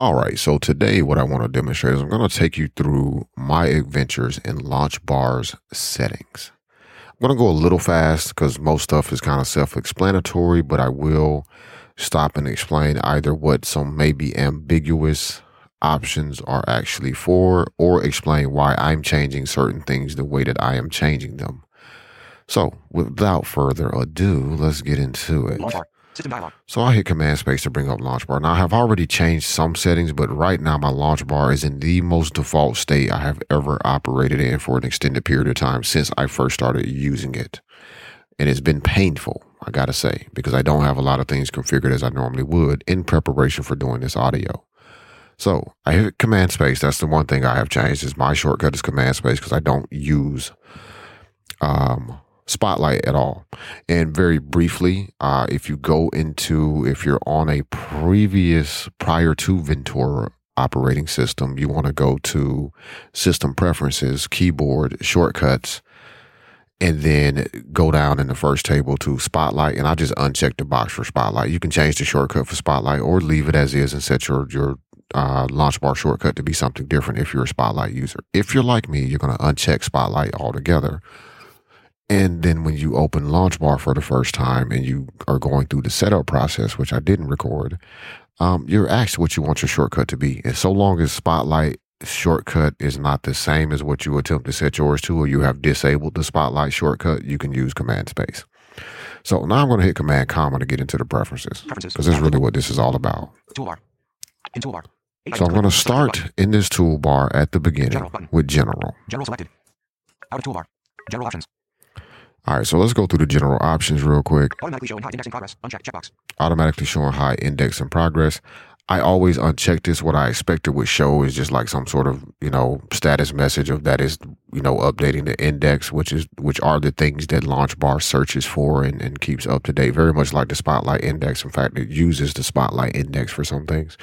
All right, so today what I want to demonstrate is I'm going to take you through my adventures in Launch Bar's settings. I'm going to go a little fast because most stuff is kind of self-explanatory, but I will stop and explain either what some maybe ambiguous options are actually for or explain why I'm changing certain things the way that I am changing them. So without further ado, let's get into it. So I hit command space to bring up launch bar. Now I have already changed some settings, but right now my launch bar is in the most default state I have ever operated in for an extended period of time since I first started using it. And it's been painful, I gotta say, because I don't have a lot of things configured as I normally would in preparation for doing this audio. So I hit command space. That's the one thing I have changed is my shortcut is command space because I don't use um, Spotlight at all. And very briefly, uh, if you go into, if you're on a previous, prior to Ventura operating system, you want to go to system preferences, keyboard, shortcuts, and then go down in the first table to Spotlight. And I just uncheck the box for Spotlight. You can change the shortcut for Spotlight or leave it as is and set your, your uh, launch bar shortcut to be something different if you're a Spotlight user. If you're like me, you're going to uncheck Spotlight altogether and then when you open Launch Bar for the first time and you are going through the setup process, which I didn't record, um, you're asked what you want your shortcut to be. And so long as Spotlight shortcut is not the same as what you attempt to set yours to, or you have disabled the Spotlight shortcut, you can use Command Space. So now I'm going to hit Command Comma to get into the preferences because this is really what this is all about. Toolbar. In toolbar. So I'm going to start in this toolbar at the beginning with General. General selected. Out of toolbar. General options. All right, so let's go through the general options real quick. Automatically showing high index in progress. Uncheck checkbox. Automatically showing high index in progress. I always uncheck this. What I expected would show is just like some sort of, you know, status message of that is, you know, updating the index, which is, which are the things that LaunchBar searches for and, and keeps up to date. Very much like the Spotlight index. In fact, it uses the Spotlight index for some things.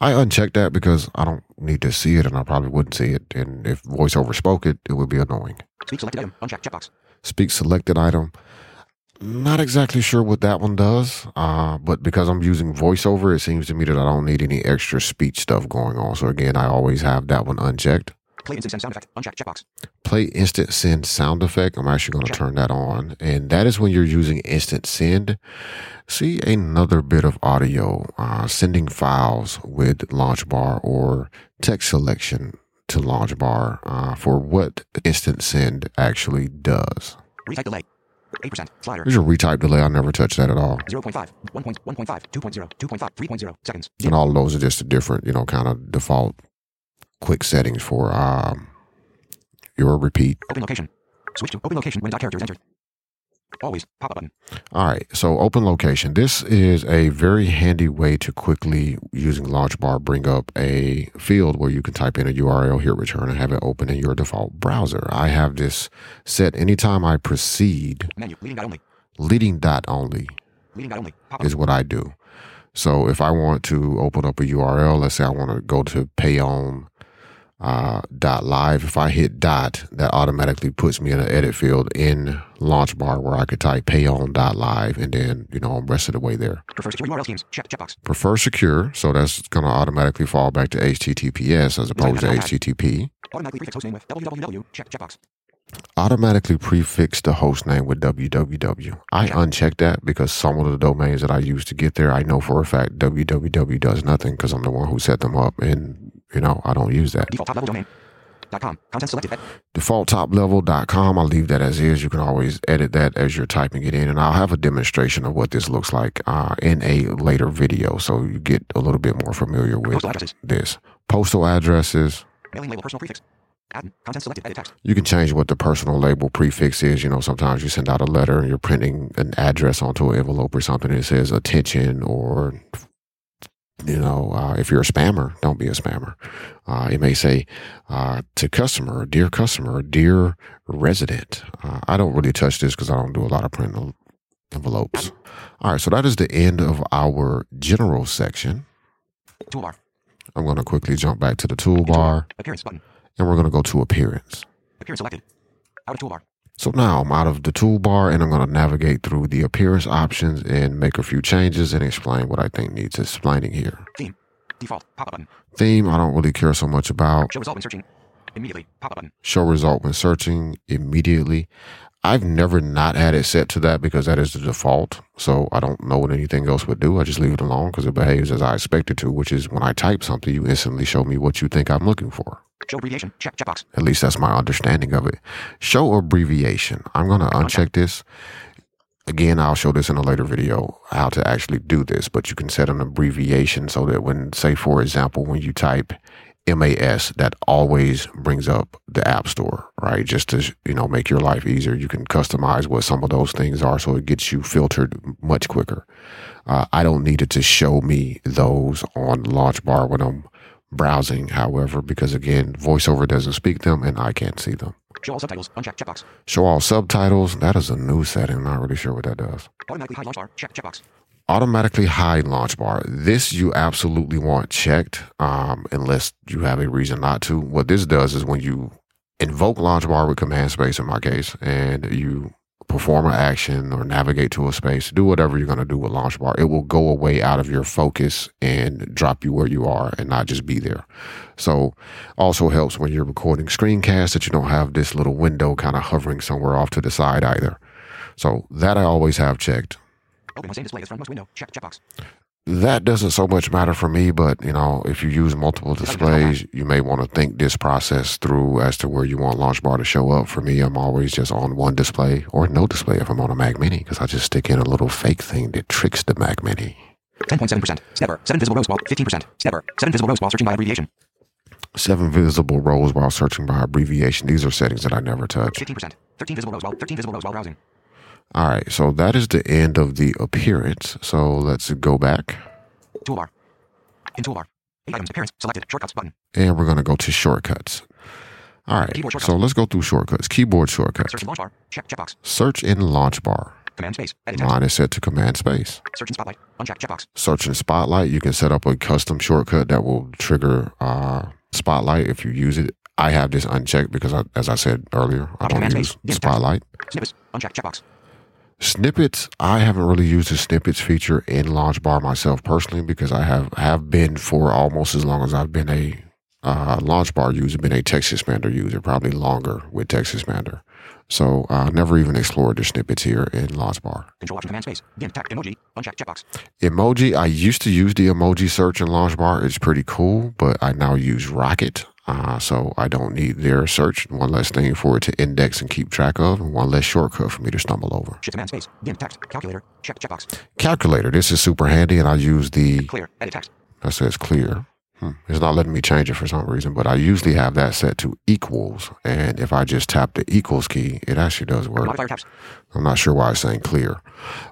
I unchecked that because I don't need to see it and I probably wouldn't see it. And if voiceover spoke it, it would be annoying. Speak selected item. Uncheck checkbox speak selected item. Not exactly sure what that one does, uh, but because I'm using voiceover, it seems to me that I don't need any extra speech stuff going on. So again, I always have that one unchecked. Play instant send sound effect. Uncheck checkbox. Play instant send sound effect. I'm actually going to turn that on. And that is when you're using instant send. See another bit of audio, uh, sending files with launch bar or text selection to LaunchBar uh, for what instant send actually does. Retype delay. 8%. Slider. There's a retype delay. I never touched that at all. 0.5, 1.1.5, 2.0, 2.5, 3.0 seconds. And all of those are just the different, you know, kind of default quick settings for um, your repeat. Open location. Switch to open location when dot character is entered. Always pop up button. All right. So open location. This is a very handy way to quickly using LaunchBar bring up a field where you can type in a URL, hit return, and have it open in your default browser. I have this set anytime I proceed. Menu, leading dot only. Leading dot only. Leading dot only. Is what I do. So if I want to open up a URL, let's say I want to go to payon uh, dot live. If I hit dot, that automatically puts me in an edit field in launch bar where I could type payon dot live and then, you know, rest of the way there. Prefer secure URL schemes. Check, checkbox. Prefer secure. So that's going to automatically fall back to HTTPS as opposed to HTTP. Automatically prefix host name with www. Check, checkbox. Automatically prefix the host name with www. I uncheck that because some of the domains that I use to get there, I know for a fact www does nothing because I'm the one who set them up and you know, I don't use that. Default top level domain. .com. Content selected. Default top level.com. I'll leave that as is. You can always edit that as you're typing it in. And I'll have a demonstration of what this looks like uh, in a later video so you get a little bit more familiar with Postal this. Postal addresses. Mailing label personal prefix. Add content selected. Edit text. You can change what the personal label prefix is. You know, sometimes you send out a letter and you're printing an address onto an envelope or something that says attention or you know, uh, if you're a spammer, don't be a spammer. Uh, it may say uh, to customer, dear customer, dear resident. Uh, I don't really touch this because I don't do a lot of print envelopes. All right, so that is the end of our general section. Toolbar. I'm going to quickly jump back to the toolbar. Appearance button. And we're going to go to appearance. Appearance selected. Out of toolbar. So now I'm out of the toolbar and I'm going to navigate through the appearance options and make a few changes and explain what I think needs explaining here. Theme. Default. Pop up button. Theme, I don't really care so much about. Show result when searching. Immediately. Pop up button. Show result when searching immediately. I've never not had it set to that because that is the default. So I don't know what anything else would do. I just leave it alone because it behaves as I expect it to, which is when I type something, you instantly show me what you think I'm looking for. Show abbreviation. Check. Checkbox. At least that's my understanding of it. Show abbreviation. I'm going to uncheck this. Again, I'll show this in a later video how to actually do this, but you can set an abbreviation so that when, say, for example, when you type MAS, that always brings up the App Store, right? Just to, you know, make your life easier. You can customize what some of those things are so it gets you filtered much quicker. Uh, I don't need it to show me those on launch bar when I'm browsing, however, because again, VoiceOver doesn't speak them and I can't see them. Show all subtitles. Uncheck. Checkbox. Show all subtitles. That is a new setting. I'm not really sure what that does. Automatically hide launch bar. Check. Checkbox. Automatically hide launch bar. This you absolutely want checked, um, unless you have a reason not to. What this does is when you invoke launch bar with command space, in my case, and you perform an action or navigate to a space, do whatever you're going to do with launch bar, it will go away out of your focus and drop you where you are and not just be there. So also helps when you're recording screencasts that you don't have this little window kind of hovering somewhere off to the side either. So that I always have checked. Open display as frontmost window. Check. Checkbox. That doesn't so much matter for me, but you know, if you use multiple displays, you may want to think this process through as to where you want launch bar to show up. For me, I'm always just on one display or no display if I'm on a Mac Mini because I just stick in a little fake thing that tricks the Mac Mini. 10.7%. Snapper. 7 visible rows while 15%. Snapper. 7 visible rows while searching by abbreviation. Seven visible rows while searching by abbreviation. These are settings that I never touch. 15%. 13 visible rows while 13 visible rows while browsing. All right, so that is the end of the appearance. So let's go back Toolbar. In toolbar. 8 items. Appearance. Selected. Shortcuts button. and we're going to go to shortcuts. All right, so let's go through shortcuts. Keyboard shortcuts. Search in launch bar. Check. Checkbox. Search in launch bar. Command space. Edit text. Mine is set to command space. Search in spotlight. Uncheck. Checkbox. Search in Spotlight, you can set up a custom shortcut that will trigger uh, Spotlight if you use it. I have this unchecked because, I, as I said earlier, I don't use. Spotlight. Snippets. Uncheck. Checkbox. Snippets, I haven't really used the snippets feature in Launchbar myself personally because I have have been for almost as long as I've been a uh, Launchbar user, been a TextExpander user, probably longer with TextExpander. So I uh, never even explored the snippets here in Launchbar. Control option. Command space. Dim text. Emoji. Uncheck. Checkbox. Emoji, I used to use the emoji search in Launchbar. It's pretty cool, but I now use Rocket. Uh, so I don't need their search. One less thing for it to index and keep track of, and one less shortcut for me to stumble over. Shift command space. Dim text. Calculator. Check. Checkbox. Calculator, this is super handy, and I use the Clear. Edit text. that says clear. Hmm. It's not letting me change it for some reason, but I usually have that set to equals. And if I just tap the equals key, it actually does work. I'm not sure why it's saying clear.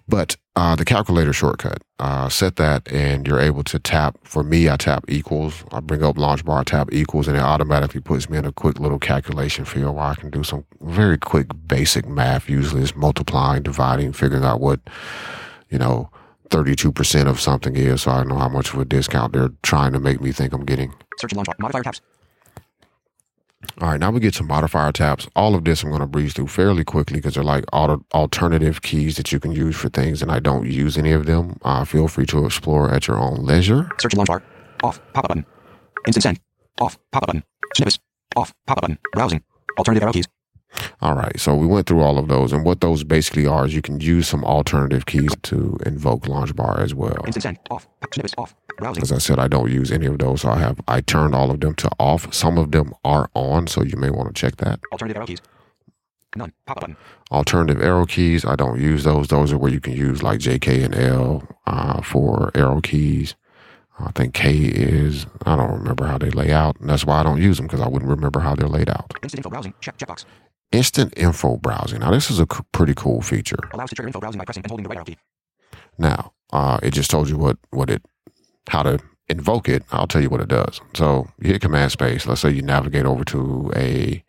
But uh, the calculator shortcut, uh, set that and you're able to tap. For me, I tap equals. I bring up launch bar, tap equals, and it automatically puts me in a quick little calculation field where I can do some very quick basic math. Usually it's multiplying, dividing, figuring out what, you know, 32% of something is. So I know how much of a discount they're trying to make me think I'm getting. Search launch bar. Modifier tabs. All right, now we get to modifier tabs. All of this I'm going to breeze through fairly quickly because they're like auto- alternative keys that you can use for things, and I don't use any of them. Uh, feel free to explore at your own leisure. Search launch bar. Off. Pop up button. Instant send. Off. Pop up button. Snippets. Off. Pop up button. Browsing. Alternative arrow keys. All right, so we went through all of those, and what those basically are is you can use some alternative keys to invoke launch bar as well. Instant send. Off. Snippets. Off. Browsing. As I said, I don't use any of those, so I have I turned all of them to off. Some of them are on, so you may want to check that. Alternative arrow keys. None. Pop button. alternative arrow keys. I don't use those. Those are where you can use like J, K, and L uh, for arrow keys. I think K is, I don't remember how they lay out. And that's why I don't use them because I wouldn't remember how they're laid out. Instant info browsing. Check. Checkbox. Instant info browsing. Now, this is a c- pretty cool feature. Allows to trigger info browsing by pressing and holding the right arrow key. Now, uh, it just told you what, what it, how to invoke it. I'll tell you what it does. So you hit command space. Let's say you navigate over to a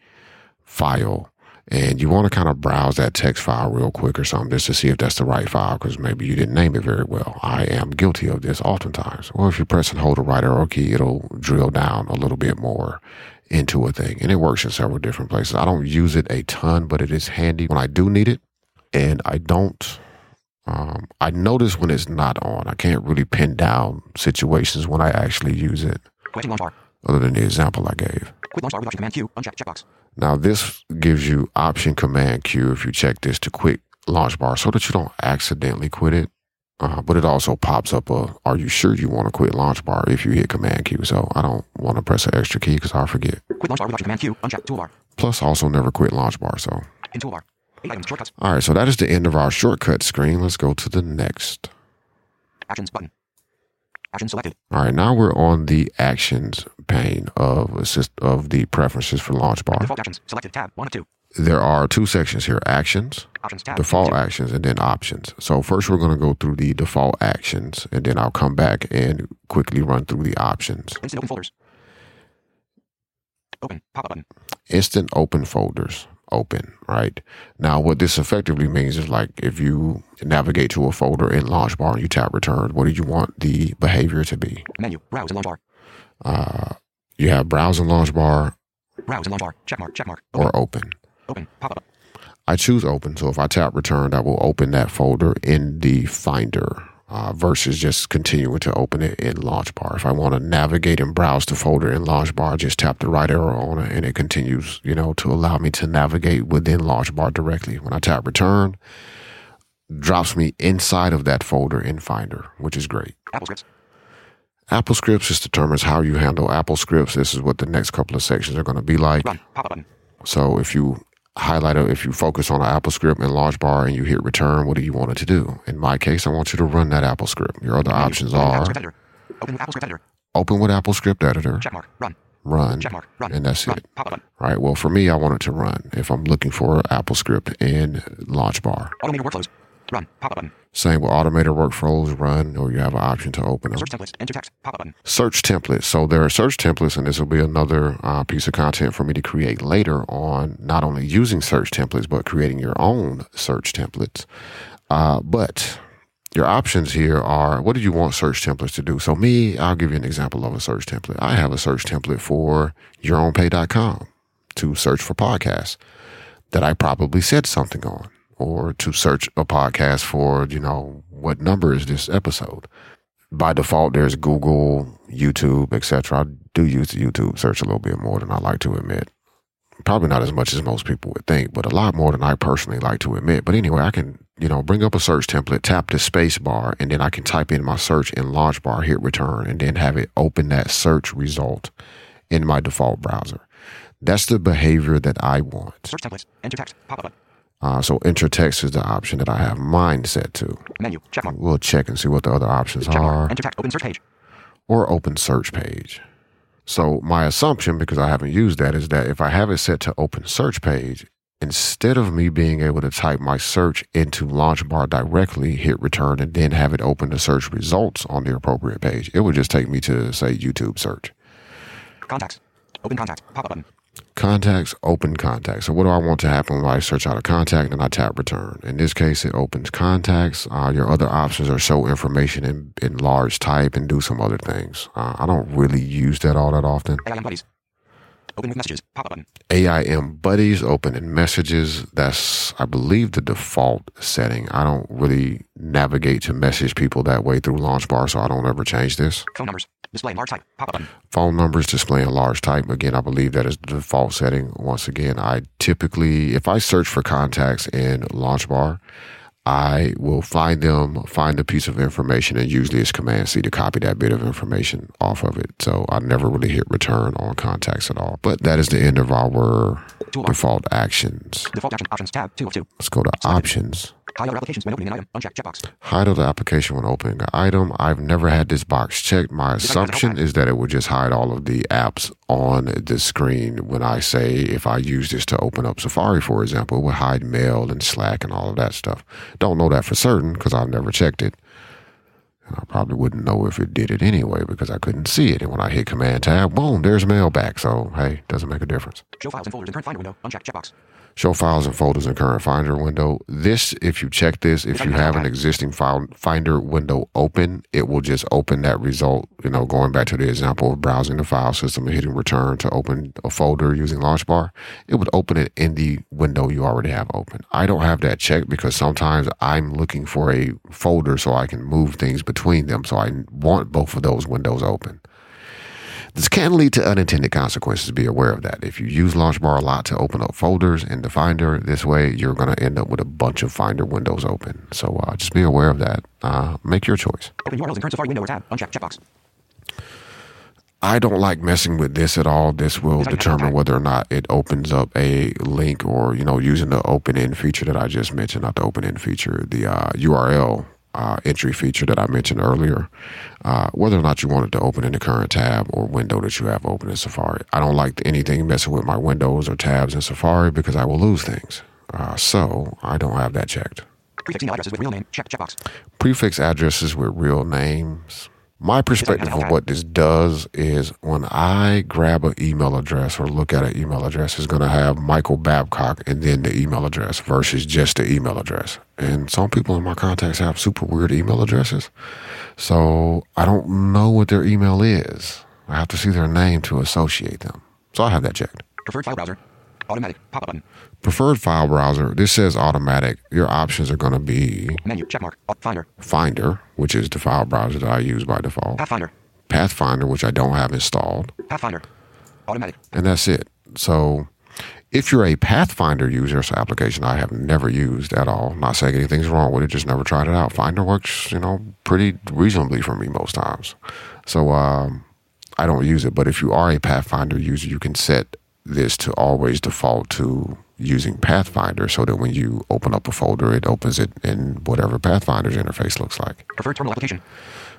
file and you want to kind of browse that text file real quick or something just to see if that's the right file because maybe you didn't name it very well. I am guilty of this oftentimes. Or if you press and hold the right arrow key, it'll drill down a little bit more into a thing. And it works in several different places. I don't use it a ton, but it is handy when I do need it. And I don't Um, I notice when it's not on. I can't really pin down situations when I actually use it, Quitting launch bar. other than the example I gave. Quit launch bar with option command Q. Uncheck checkbox. Now, this gives you Option Command Q if you check this to quit launch bar so that you don't accidentally quit it. Uh, but it also pops up a Are you sure you want to quit launch bar if you hit Command Q? So I don't want to press an extra key because I'll forget. Quit launch bar with option command Q. Uncheck toolbar. Plus, also never quit launch bar. So, In toolbar. Eight items. Shortcuts. all right, so that is the end of our shortcut screen. Let's go to the next. Actions button. Action selected. All right, now we're on the actions pane of assist of the preferences for launch bar. Default actions. Selected tab. One of two. There are two sections here: actions, Options tab. default Two. actions, and then options. So first, we're going to go through the default actions, and then I'll come back and quickly run through the options. Instant open folders. Open. Pop up button. Instant open folders. Open, right? Now, what this effectively means is like if you navigate to a folder in launch bar and you tap return, what do you want the behavior to be? Menu. Browse and launch bar. Uh, you have browse and launch bar Browse and launch bar. Check mark. Check mark. Open. or open. Open. Pop up. I choose open. So if I tap return, that will open that folder in the Finder uh, versus just continuing to open it in Launch Bar. If I want to navigate and browse the folder in Launch Bar, just tap the right arrow on it and it continues, you know, to allow me to navigate within Launch Bar directly. When I tap return, drops me inside of that folder in Finder, which is great. Apple scripts. Apple Scripts just determines how you handle Apple Scripts. This is what the next couple of sections are going to be like. Run. Pop up button. So if you highlight it, if you focus on an Apple script in launch bar and you hit return, what do you want it to do? In my case, I want you to run that Apple script. Your other options Open with Apple are. Open with Apple script editor. open with Apple script editor, Check mark. Run. run, Check mark. Run. and that's Run. it. Pop up button. Right. Well, for me, I want it to run if I'm looking for Apple script in launch bar. Automated workflows. Run. Pop button. Same with automated workflows, run, or you have an option to open them. Search templates. Enter text. Pop up button. search templates. So there are search templates, and this will be another uh, piece of content for me to create later on, not only using search templates, but creating your own search templates. Uh, but your options here are what do you want search templates to do? So, me, I'll give you an example of a search template. I have a search template for yourownpay.com to search for podcasts that I probably said something on, or to search a podcast for, you know, what number is this episode? by default there's google youtube etc i do use the youtube search a little bit more than i like to admit probably not as much as most people would think but a lot more than i personally like to admit but anyway i can you know bring up a search template tap the space bar and then i can type in my search in launch bar hit return and then have it open that search result in my default browser that's the behavior that i want Search templates. Enter text. Pop up. Uh, so enter text is the option that i have mine set to Menu. Check mark. we'll check and see what the other options Check are. Enter text. Open search page. or open search page. So my assumption, because I haven't used that, is that if I have it set to open search page, instead of me being able to type my search into launch bar directly, hit return, and then have it open the search results on the appropriate page, it would just take me to say YouTube search. Contacts. Open contacts. Pop up button. Contacts, open contacts. So what do I want to happen when I search out a contact and I tap return? In this case, it opens contacts. Uh, your other options are show information in, in large type and do some other things. Uh, I don't really use that all that often. AIM buddies. Open with messages. Pop up button. AIM buddies, open in messages. That's, I believe, the default setting. I don't really navigate to message people that way through launch bar, so I don't ever change this. Phone numbers. Display in large type. Pop button. phone numbers displaying large type. Again, I believe that is the default setting. Once again, I typically, if I search for contacts in Launch Bar, I will find them, find a piece of information, and usually it's Command C to copy that bit of information off of it. So I never really hit return on contacts at all. But that is the end of our Toolbar. default actions. Default action options tab. Two of two. Let's go to options. Hide other applications when opening an item. Uncheck checkbox. Hide other application when opening an item. I've never had this box checked. My This assumption is that it would just hide all of the apps on the screen when I say if I use this to open up Safari, for example, it would hide mail and Slack and all of that stuff. Don't know that for certain because I've never checked it. And I probably wouldn't know if it did it anyway because I couldn't see it. And when I hit Command Tab, boom, there's mail back. So, hey, doesn't make a difference. Show files and folders in current Finder window. Uncheck checkbox. Show files and folders in current Finder window. This, if you check this, if you have an existing file Finder window open, it will just open that result. You know, going back to the example of browsing the file system and hitting return to open a folder using Launch Bar, it would open it in the window you already have open. I don't have that checked because sometimes I'm looking for a folder so I can move things between them. So I want both of those windows open. This can lead to unintended consequences. Be aware of that. If you use Launchbar a lot to open up folders in the Finder, this way you're going to end up with a bunch of Finder windows open. So uh, just be aware of that. Uh, make your choice. Open URLs in current Safari window or tab. Uncheck checkbox. I don't like messing with this at all. This will determine whether or not it opens up a link or, you know, using the open end feature that I just mentioned, not the open end feature, the uh, URL uh, entry feature that I mentioned earlier, uh, whether or not you want it to open in the current tab or window that you have open in Safari. I don't like anything messing with my windows or tabs in Safari because I will lose things. Uh, so I don't have that checked. Prefix addresses with real name. Check checkbox. Prefix addresses with real names. My perspective of what this does is when I grab an email address or look at an email address, it's going to have Michael Babcock and then the email address versus just the email address. And some people in my contacts have super weird email addresses. So I don't know what their email is. I have to see their name to associate them. So I have that checked. Preferred file browser. Automatic. Pop-up button. Preferred file browser. This says automatic. Your options are going to be Menu. Checkmark. Finder. Finder, which is the file browser that I use by default, Pathfinder. Pathfinder, which I don't have installed, Pathfinder. Automatic. and that's it. So if you're a Pathfinder user, it's an application I have never used at all. Not saying anything's wrong with it, just never tried it out. Finder works, you know, pretty reasonably for me most times. So um, I don't use it. But if you are a Pathfinder user, you can set this to always default to using Pathfinder so that when you open up a folder, it opens it in whatever Pathfinder's interface looks like. Preferred terminal application.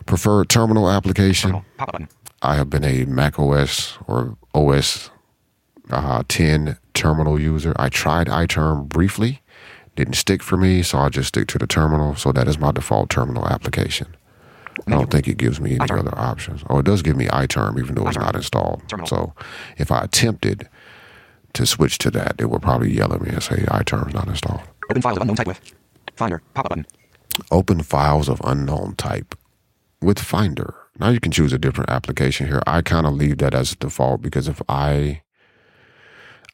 Preferred terminal application. Terminal. Button. I have been a Mac OS or OS uh, 10 terminal user. I tried iTerm briefly, didn't stick for me, so I just stick to the terminal. So that is my default terminal application. I don't think it gives me any iTerm. other options. Oh, it does give me iTerm, even though it's iTerm. not installed. Terminal. So if I attempted to switch to that, it would probably yell at me and say iTerm's not installed. Open files of unknown type with. Finder. Pop-up button. open files of unknown type with Finder. Now you can choose a different application here. I kind of leave that as default because if I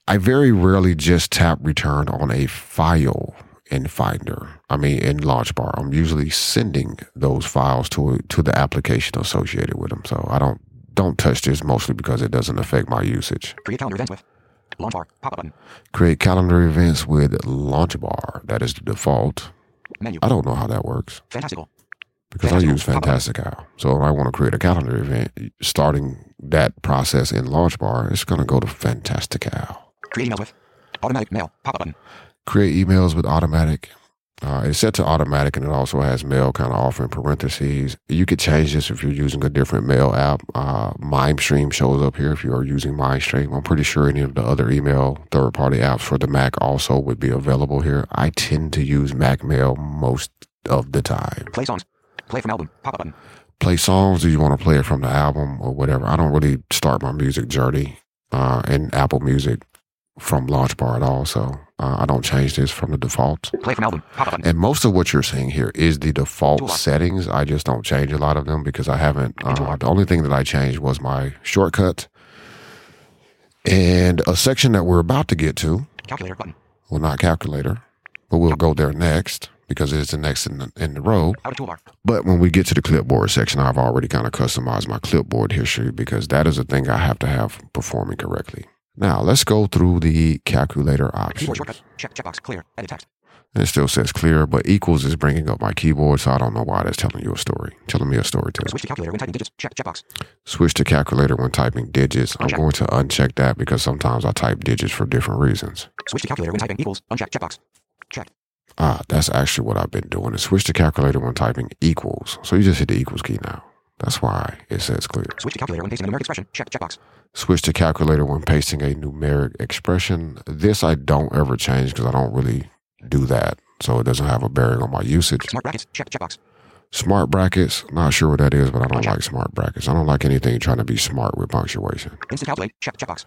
I very rarely just tap return on a file in Finder. I mean in Launch Bar, I'm usually sending those files to to the application associated with them. So I don't don't touch this mostly because it doesn't affect my usage. Create calendar events with. Launch bar. Pop-up button. Create calendar events with Launchbar. That is the default. Menu. I don't know how that works. Fantastical. because I Fantastical. use Fantastical. So if I want to create a calendar event, starting that process in Launchbar, it's going to go to Fantastical. Create emails with. Automatic mail. Pop-up button. Create emails with automatic. Uh, it's set to automatic and it also has mail kind of off in parentheses. You could change this if you're using a different mail app. Uh, Mimestream shows up here if you are using Mimestream. I'm pretty sure any of the other email third party apps for the Mac also would be available here. I tend to use Mac Mail most of the time. Play songs. Play from album. Pop-up button. play songs? Do you want to play it from the album or whatever? I don't really start my music journey uh, in Apple Music from Launchbar at all, so uh, I don't change this from the default. Play from album. And most of what you're seeing here is the default Toolbar. settings. I just don't change a lot of them because I haven't. Uh, the only thing that I changed was my shortcut and a section that we're about to get to. Calculator button. Well, not calculator, but we'll go there next because it's the next in the, in the row. Out of toolbar. But when we get to the clipboard section, I've already kind of customized my clipboard history because that is a thing I have to have performing correctly. Now, let's go through the calculator options. Keyboard shortcut. Check checkbox. Clear. Edit text. And it still says clear, but equals is bringing up my keyboard, so I don't know why that's telling you a story. Telling me a story too. Switch to calculator when typing digits. Check checkbox. Switch to calculator when typing digits. I'm going to uncheck that because sometimes I type digits for different reasons. Switch to calculator when typing equals. Uncheck checkbox. Check. Ah, that's actually what I've been doing. Is switch to calculator when typing equals. So you just hit the equals key now. That's why it says clear. Switch to calculator when pasting a numeric expression. Check checkbox. switch to calculator when pasting a numeric expression. This I don't ever change because I don't really do that. So it doesn't have a bearing on my usage. Smart brackets. Check checkbox. Smart brackets, not sure what that is, but I don't like smart brackets. I don't like anything trying to be smart with punctuation. Instant calculate. Check checkbox.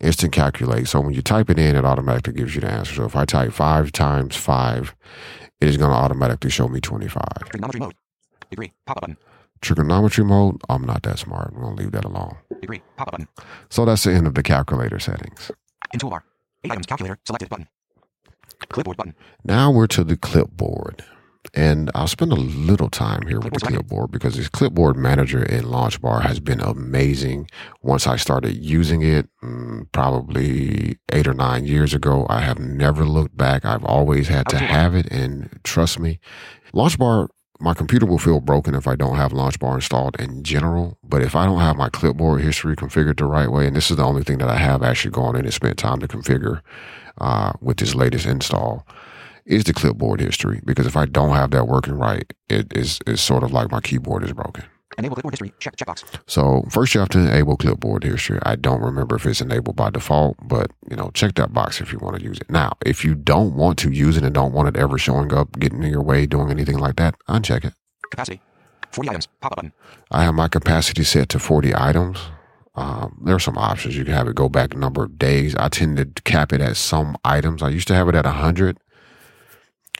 instant calculate. So when you type it in, it automatically gives you the answer. So if I type five times five, it is going to automatically show me 25. Trigonometry mode. Degree. Pop up button. Trigonometry mode, I'm not that smart. I'm going to leave that alone. Degree. Pop up button. So that's the end of the calculator settings. In toolbar. Items calculator. Selected button. Clipboard button. Now we're to the clipboard. And I'll spend a little time here with the Clipboard because this clipboard manager in Launchbar has been amazing. Once I started using it, mm, probably eight or nine years ago, I have never looked back. I've always had to have it, and trust me, Launchbar. My computer will feel broken if I don't have Launchbar installed in general. But if I don't have my clipboard history configured the right way, and this is the only thing that I have actually gone in and spent time to configure uh, with this latest install, is the clipboard history because if I don't have that working right, it is is sort of like my keyboard is broken. Enable clipboard history. Check checkbox. So first you have to enable clipboard history. I don't remember if it's enabled by default, but you know, check that box if you want to use it. Now, if you don't want to use it and don't want it ever showing up, getting in your way, doing anything like that, uncheck it. Capacity. 40 items. Pop up button. I have my capacity set to 40 items. Um, there are some options. You can have it go back a number of days. I tend to cap it at some items. I used to have it at 100,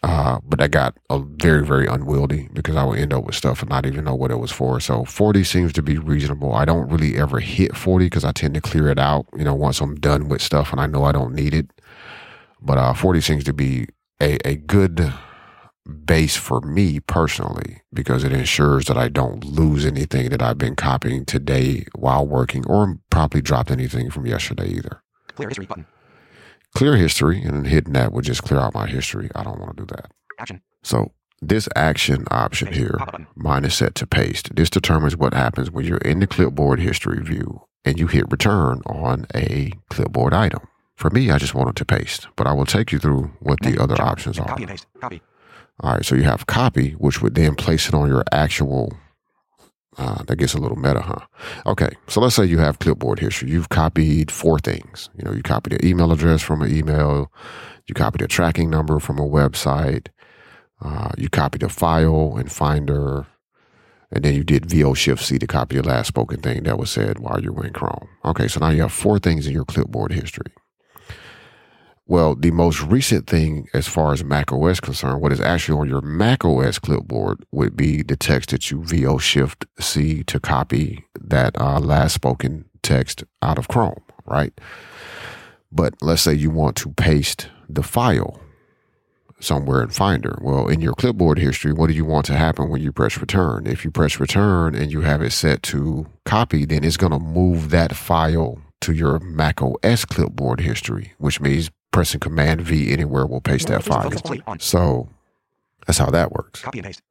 uh, but that got a very, very unwieldy because I would end up with stuff and not even know what it was for. So 40 seems to be reasonable. I don't really ever hit 40 because I tend to clear it out, you know, once I'm done with stuff and I know I don't need it. But uh, 40 seems to be a, a good base for me personally because it ensures that I don't lose anything that I've been copying today while working or probably dropped anything from yesterday either. Clear history button. Clear history and hitting that would just clear out my history. I don't want to do that. Action. So this action option Paste. here, Pop up button. mine is set to paste. This determines what happens when you're in the clipboard history view and you hit return on a clipboard item. For me, I just wanted to paste, but I will take you through what the other options are. Copy and paste. Copy. All right, so you have copy, which would then place it on your actual. Uh, that gets a little meta, huh? Okay, so let's say you have clipboard history. You've copied four things. You know, you copied an email address from an email, you copied a tracking number from a website, uh, you copied a file in Finder, and then you did VO Shift C to copy the last spoken thing that was said while you were in Chrome. Okay, so now you have four things in your clipboard history. Well, the most recent thing as far as Mac OS concerned, what is actually on your Mac OS clipboard would be the text that you VO Shift C to copy that uh, last spoken text out of Chrome, right? But let's say you want to paste the file somewhere in Finder. Well, in your clipboard history, what do you want to happen when you press return? If you press return and you have it set to copy, then it's going to move that file to your Mac OS clipboard history, which means pressing Command V anywhere will paste that file. Focus only on. So that's how that works. Copy and paste.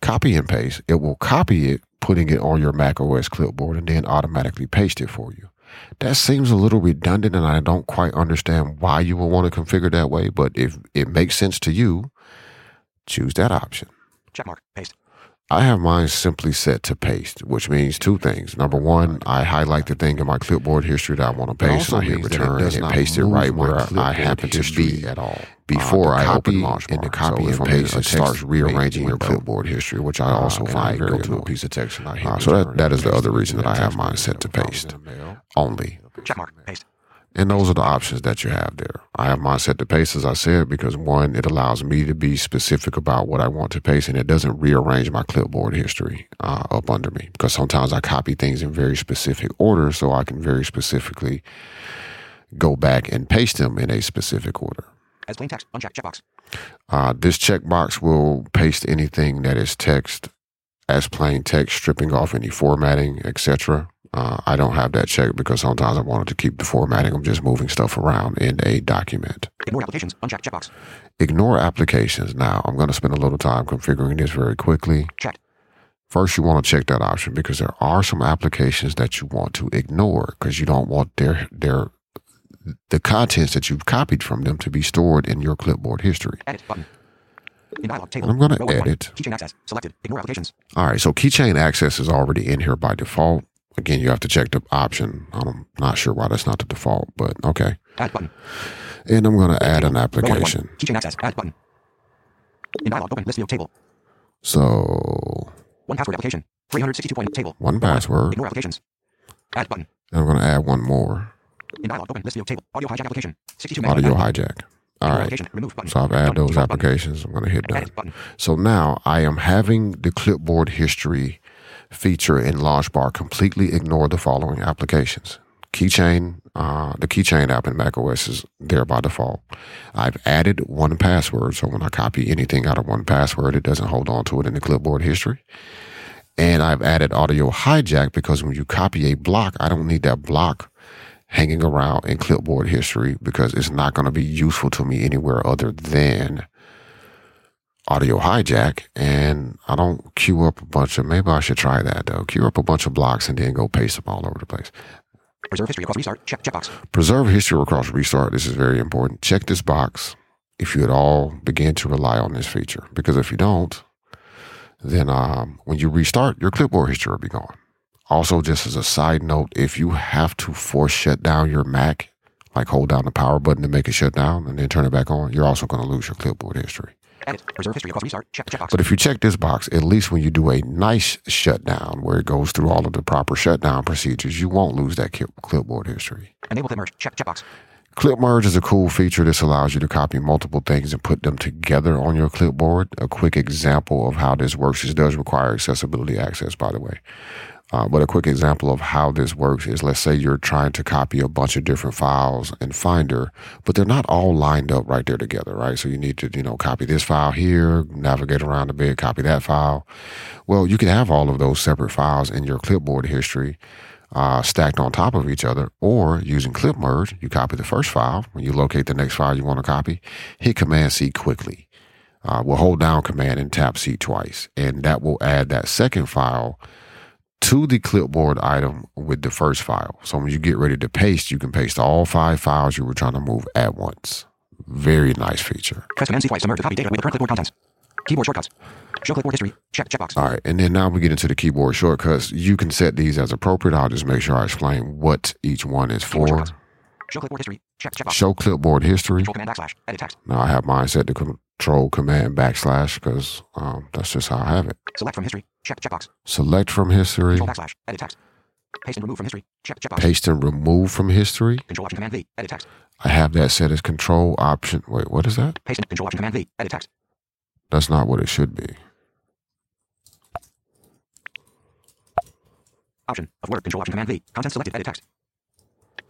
Copy and paste. It will copy it, putting it on your Mac OS clipboard, and then automatically paste it for you. That seems a little redundant, and I don't quite understand why you would want to configure that way. But if it makes sense to you, choose that option. Check mark. Paste. I have mine simply set to paste, which means two things. Number one, I highlight the thing in my clipboard history that I want to paste, also and I hit means that it return and it paste it right where I happen to be at all. before Uh, the I copy open in the copy So and paste. in It starts rearranging your clipboard history, which I Uh, also and find I very go to a annoying. piece of text and I hit Uh, so that, return that and is the other reason that I have mine set to If I was paste in the mail, only. Check mark. Paste. And those are the options that you have there. I have mine set to paste, as I said, because one, it allows me to be specific about what I want to paste, and it doesn't rearrange my clipboard history uh, up under me. Because sometimes I copy things in very specific order, so I can very specifically go back and paste them in a specific order. As plain text. Uncheck checkbox. Uh, this checkbox will paste anything that is text as plain text, stripping off any formatting, etc. Uh, I don't have that checked because sometimes I wanted to keep the formatting. I'm just moving stuff around in a document. Ignore applications. Uncheck checkbox. Ignore applications. Now, I'm going to spend a little time configuring this very quickly. Checked. First, you want to check that option because there are some applications that you want to ignore because you don't want their their the contents that you've copied from them to be stored in your clipboard history. Edit button. In dialog table. I'm row one, edit. Keychain access. Selected. Ignore applications. All right, so keychain access is already in here by default. Again, you have to check the option. I'm not sure why that's not the default, but okay. Add button. And I'm going to add an application. Keychain access. Add button. In dialog open list view table. So, One password application. 362 point table. one password. Ignore applications. Add button. And I'm going to add one more. In dialog, open list view table. Audio hijack application. 62 Audio hijack. All right. Application. Remove button. So I've added those applications. I'm going to hit done. Button. So now I am having the clipboard history feature in Launch Bar completely ignore the following applications. Keychain, uh, the Keychain app in macOS is there by default. I've added one password, so when I copy anything out of one password, it doesn't hold on to it in the clipboard history. And I've added audio hijack because when you copy a block, I don't need that block hanging around in clipboard history because it's not going to be useful to me anywhere other than audio hijack. And I don't queue up a bunch of, maybe I should try that though. Queue up a bunch of blocks and then go paste them all over the place. Preserve history across restart. Check checkbox. Preserve history across restart. This is very important. Check this box if you at all begin to rely on this feature. Because if you don't, then um, when you restart, your clipboard history will be gone. Also, just as a side note, if you have to force shut down your Mac, like hold down the power button to make it shut down and then turn it back on, you're also going to lose your clipboard history. Preserve history across restart. Check checkbox. But if you check this box, at least when you do a nice shutdown where it goes through all of the proper shutdown procedures, you won't lose that clipboard history. Enable clip merge. Check checkbox. Clip merge is a cool feature. This allows you to copy multiple things and put them together on your clipboard. A quick example of how this works. This does require accessibility access, by the way. Uh, but a quick example of how this works is let's say you're trying to copy a bunch of different files in Finder, but they're not all lined up right there together, right? So you need to, you know, copy this file here, navigate around a bit, copy that file. Well, you can have all of those separate files in your clipboard history uh, stacked on top of each other, or using clip merge, you copy the first file. When you locate the next file you want to copy, hit Command C quickly. Uh, we'll hold down Command and tap C twice, and that will add that second file to the clipboard item with the first file. So when you get ready to paste, you can paste all five files you were trying to move at once. Very nice feature. Press Command C twice to merge the copy data with the current clipboard contents. Keyboard shortcuts. Show clipboard history. Check checkbox. All right, and then now we get into the keyboard shortcuts. You can set these as appropriate. I'll just make sure I explain what each one is for. Show clipboard history. Check checkbox. Show clipboard history. Control command backslash. Edit text. Now I have mine set to control command backslash because um, that's just how I have it. Select from history. Check checkbox. Select from history, Control backslash. Edit text. Paste and remove from history. Check checkbox. paste and remove from history. Control option command V. Edit text. I have that set as control option. Wait, what is that? Paste and control option command V. Edit text. That's not what it should be. Option of word. Control option command V. Content selected. Edit text.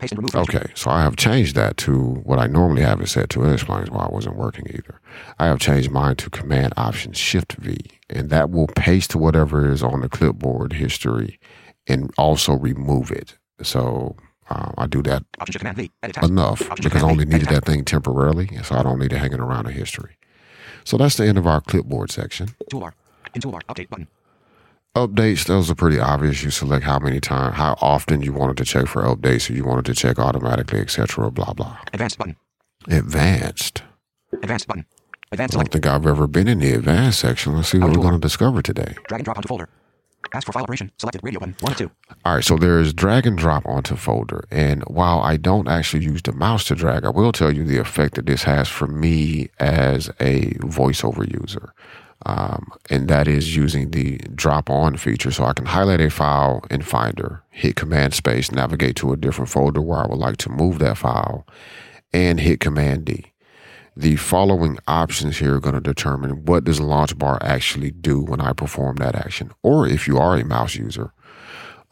Paste and remove. Okay, so I have changed that to what I normally have it set to. It explains why it wasn't working either. I have changed mine to Command Option Shift V, and that will paste to whatever is on the clipboard history and also remove it. So uh, I do that command V. Edit enough because I only needed that thing temporarily, and so I don't need it hanging around in history. So that's the end of our clipboard section. Toolbar. In toolbar. Update button. Updates, those are pretty obvious. You select how many times, how often you wanted to check for updates, or you wanted to check automatically, etc. Blah blah. Advanced button. Advanced. Advanced button. Advanced I don't think I've ever been in the advanced section. Let's see what we're going to discover today. Drag and drop onto folder. Ask for file operation. Selected. Radio button. One of two. All right, so there is drag and drop onto folder. And while I don't actually use the mouse to drag, I will tell you the effect that this has for me as a voiceover user. Um, and that is using the drop on feature. So I can highlight a file in Finder, hit Command Space, navigate to a different folder where I would like to move that file, and hit Command D. The following options here are going to determine what does launch bar actually do when I perform that action. Or if you are a mouse user,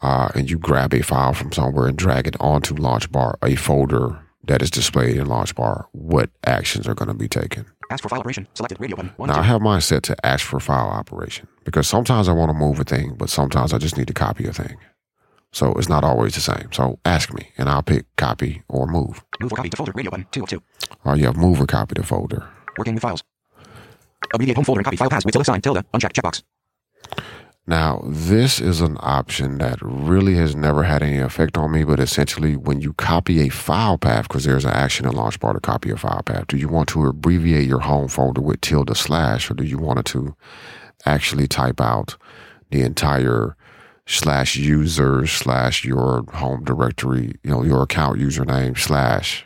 uh, and you grab a file from somewhere and drag it onto launch bar, a folder that is displayed in launch bar, what actions are going to be taken? Ask for file operation. Selected. Radio button. One Now, I have mine set to ask for file operation because sometimes I want to move a thing, but sometimes I just need to copy a thing. So it's not always the same. So ask me, and I'll pick copy or move. Move or copy to folder. Radio button. Two of two. Or you have move or copy the folder. Working with files. Immediate home folder and copy file paths with tilde sign tilde. Uncheck checkbox. Now, this is an option that really has never had any effect on me, but essentially, when you copy a file path, because there's an action in LaunchBar to copy a file path, do you want to abbreviate your home folder with tilde slash, or do you want it to actually type out the entire slash user slash your home directory, you know, your account username slash,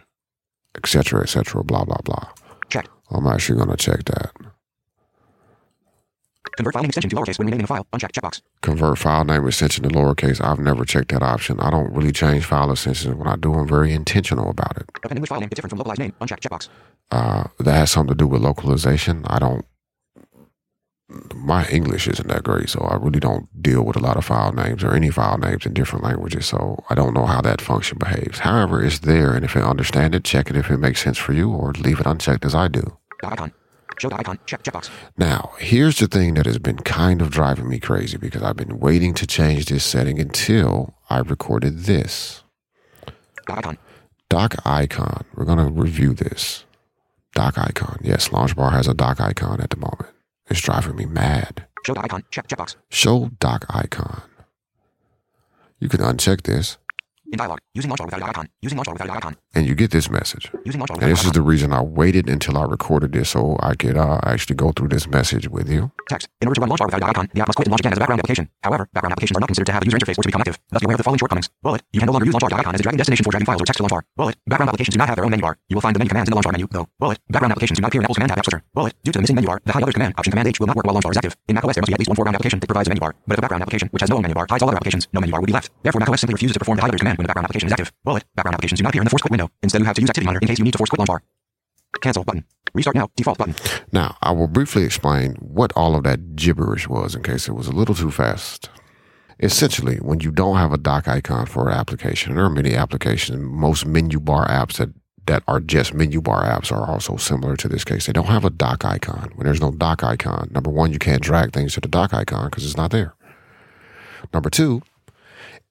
et cetera, et cetera, blah, blah, blah? Check. I'm actually going to check that. Convert file name extension to lowercase when renaming a file. Uncheck checkbox. Convert file name extension to lowercase. I've never checked that option. I don't really change file extensions. When I do, I'm very intentional about it. Append English file name is different from localized name. Uncheck checkbox. Uh, that has something to do with localization. I don't. My English isn't that great, so I really don't deal with a lot of file names or any file names in different languages. So I don't know how that function behaves. However, it's there, and if you understand it, check it if it makes sense for you, or leave it unchecked as I do. Dot icon. Show dot icon. Check checkbox. Now, here's the thing that has been kind of driving me crazy because I've been waiting to change this setting until I recorded this. Dot icon. Dock icon. We're going to review this. Dock icon. Yes, Launchbar has a dock icon at the moment. It's driving me mad. Show dot icon. Check checkbox. Show dock icon. You can uncheck this In dialog. Using launchbar without icon. Using launchbar without icon. and you get this message. Using launchbar And this a is the reason I waited until I recorded this so I could uh, actually go through this message with you. Text. In order to run launchbar without icon, the app must quit and launch again as a background application. However, background applications are not considered to have a user interface or to become active. Thus, be aware of the following shortcomings. Bullet. You can no longer use launchbar icon as a dragging destination for dragging files or text to launchbar. Bullet. Background applications do not have their own menu bar. You will find the menu commands in the launchbar menu, though. Bullet. Background applications do not appear in Apple's command tab app switcher. Bullet. Due to the missing menu bar, the hide others command, option command H will not work while launchbar is active. In macOS, there must be at least one foreground application that provides a menu bar. But if a background application, which has no menu bar, hides all other applications, no menu bar would be left. Therefore, macOS simply refuses to perform the hide others command the background application is active. Bullet. Background applications do not appear in the force quit window. Instead, you have to use activity monitor in case you need to force quit launchbar. Cancel button. Restart now. Default button. Now, I will briefly explain what all of that gibberish was in case it was a little too fast. Essentially, when you don't have a dock icon for an application, there are many applications, most menu bar apps that, that are just menu bar apps are also similar to this case. They don't have a dock icon. When there's no dock icon, number one, you can't drag things to the dock icon because it's not there. Number two,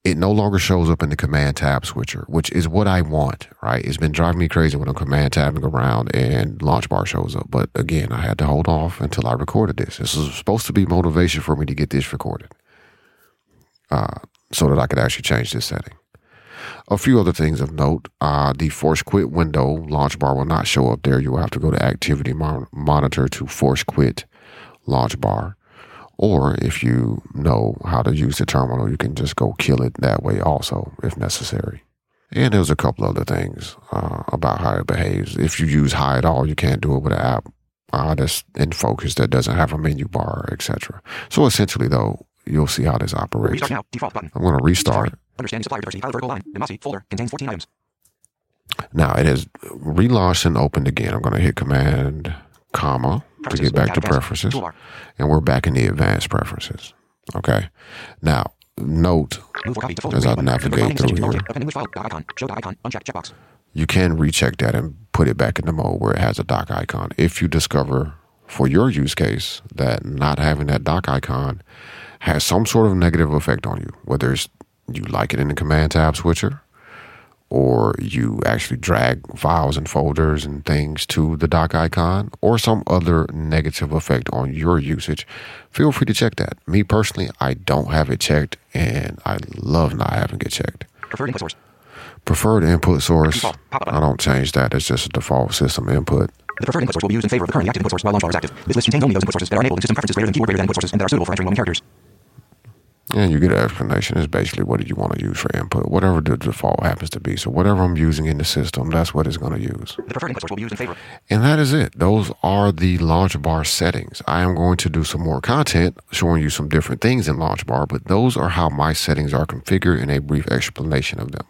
it no longer shows up in the command tab switcher, which is what I want, right? It's been driving me crazy when I'm command tabbing around and launch bar shows up. But again, I had to hold off until I recorded this. This was supposed to be motivation for me to get this recorded uh, so that I could actually change this setting. A few other things of note. Uh, the force quit window launch bar will not show up there. You will have to go to activity mon- monitor to force quit launch bar. Or if you know how to use the terminal, you can just go kill it that way also, if necessary. And there's a couple other things uh, about how it behaves. If you use hide at all, you can't do it with an app uh, that's in focus that doesn't have a menu bar, etc. So essentially, though, you'll see how this operates. Restart now. Default button. I'm going to restart. Understanding supplier diversity. File vertical line. Nimasi folder contains 14 items. Now it is relaunched and opened again. I'm going to hit Command comma to get back to preferences, and we're back in the advanced preferences. Okay. Now note Move or copy. As I navigate Convert file name through here. lowercase. Append English file. Icon. Show icon. Uncheck checkbox. you can recheck that and put it back in the mode where it has a dock icon. If you discover for your use case that not having that dock icon has some sort of negative effect on you, whether it's you like it in the command tab switcher or you actually drag files and folders and things to the dock icon or some other negative effect on your usage, feel free to check that. Me personally, I don't have it checked and I love not having it checked. Preferred input source. Preferred input source. Default. I don't change that. It's just a default system input. The preferred input source will be used in favor of the currently active input source while launchbar is active. This list contains only those input sources that are enabled in system preferences greater than keyword greater than input sources and that are suitable for entering Roman characters. And you get an explanation. It's basically what do you want to use for input, whatever the default happens to be. So whatever I'm using in the system, that's what it's going to use. The preferred input will be used in favor. And that is it. Those are the launch bar settings. I am going to do some more content showing you some different things in launch bar, but those are how my settings are configured and a brief explanation of them.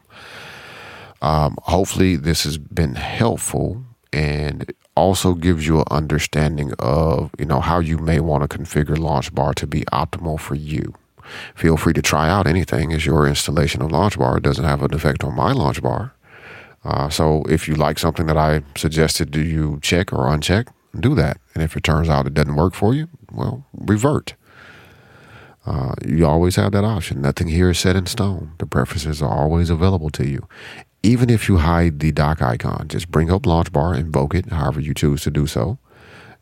Um, hopefully this has been helpful and also gives you an understanding of, you know, how you may want to configure launch bar to be optimal for you. Feel free to try out anything as your installation of launch bar doesn't have an effect on my launch bar. Uh, so if you like something that I suggested, do you check or uncheck? Do that. And if it turns out it doesn't work for you, well, revert. Uh, you always have that option. Nothing here is set in stone. The preferences are always available to you. Even if you hide the dock icon, just bring up launch bar, invoke it, however you choose to do so,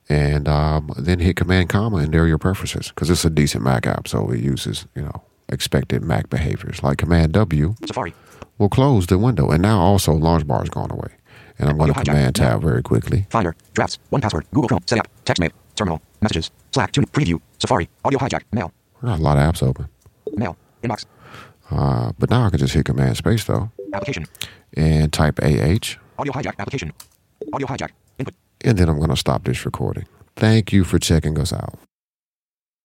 and um, then hit Command comma, and there are your preferences. Because it's a decent Mac app, so it uses you know expected Mac behaviors like Command W Safari. will close the window. And now also launch bar is gone away. And I'm going to command tab very quickly. Finder. Drafts. One password. Google Chrome. Setup. Text mail. Terminal. Messages. Slack. Tune. Preview. Safari. Audio hijack. Mail. Got a lot of apps open. Mail. Inbox. Uh, but now I can just hit command space though Application. and type AH. Audio hijack. Application. Audio hijack. And then I'm going to stop this recording. Thank you for checking us out.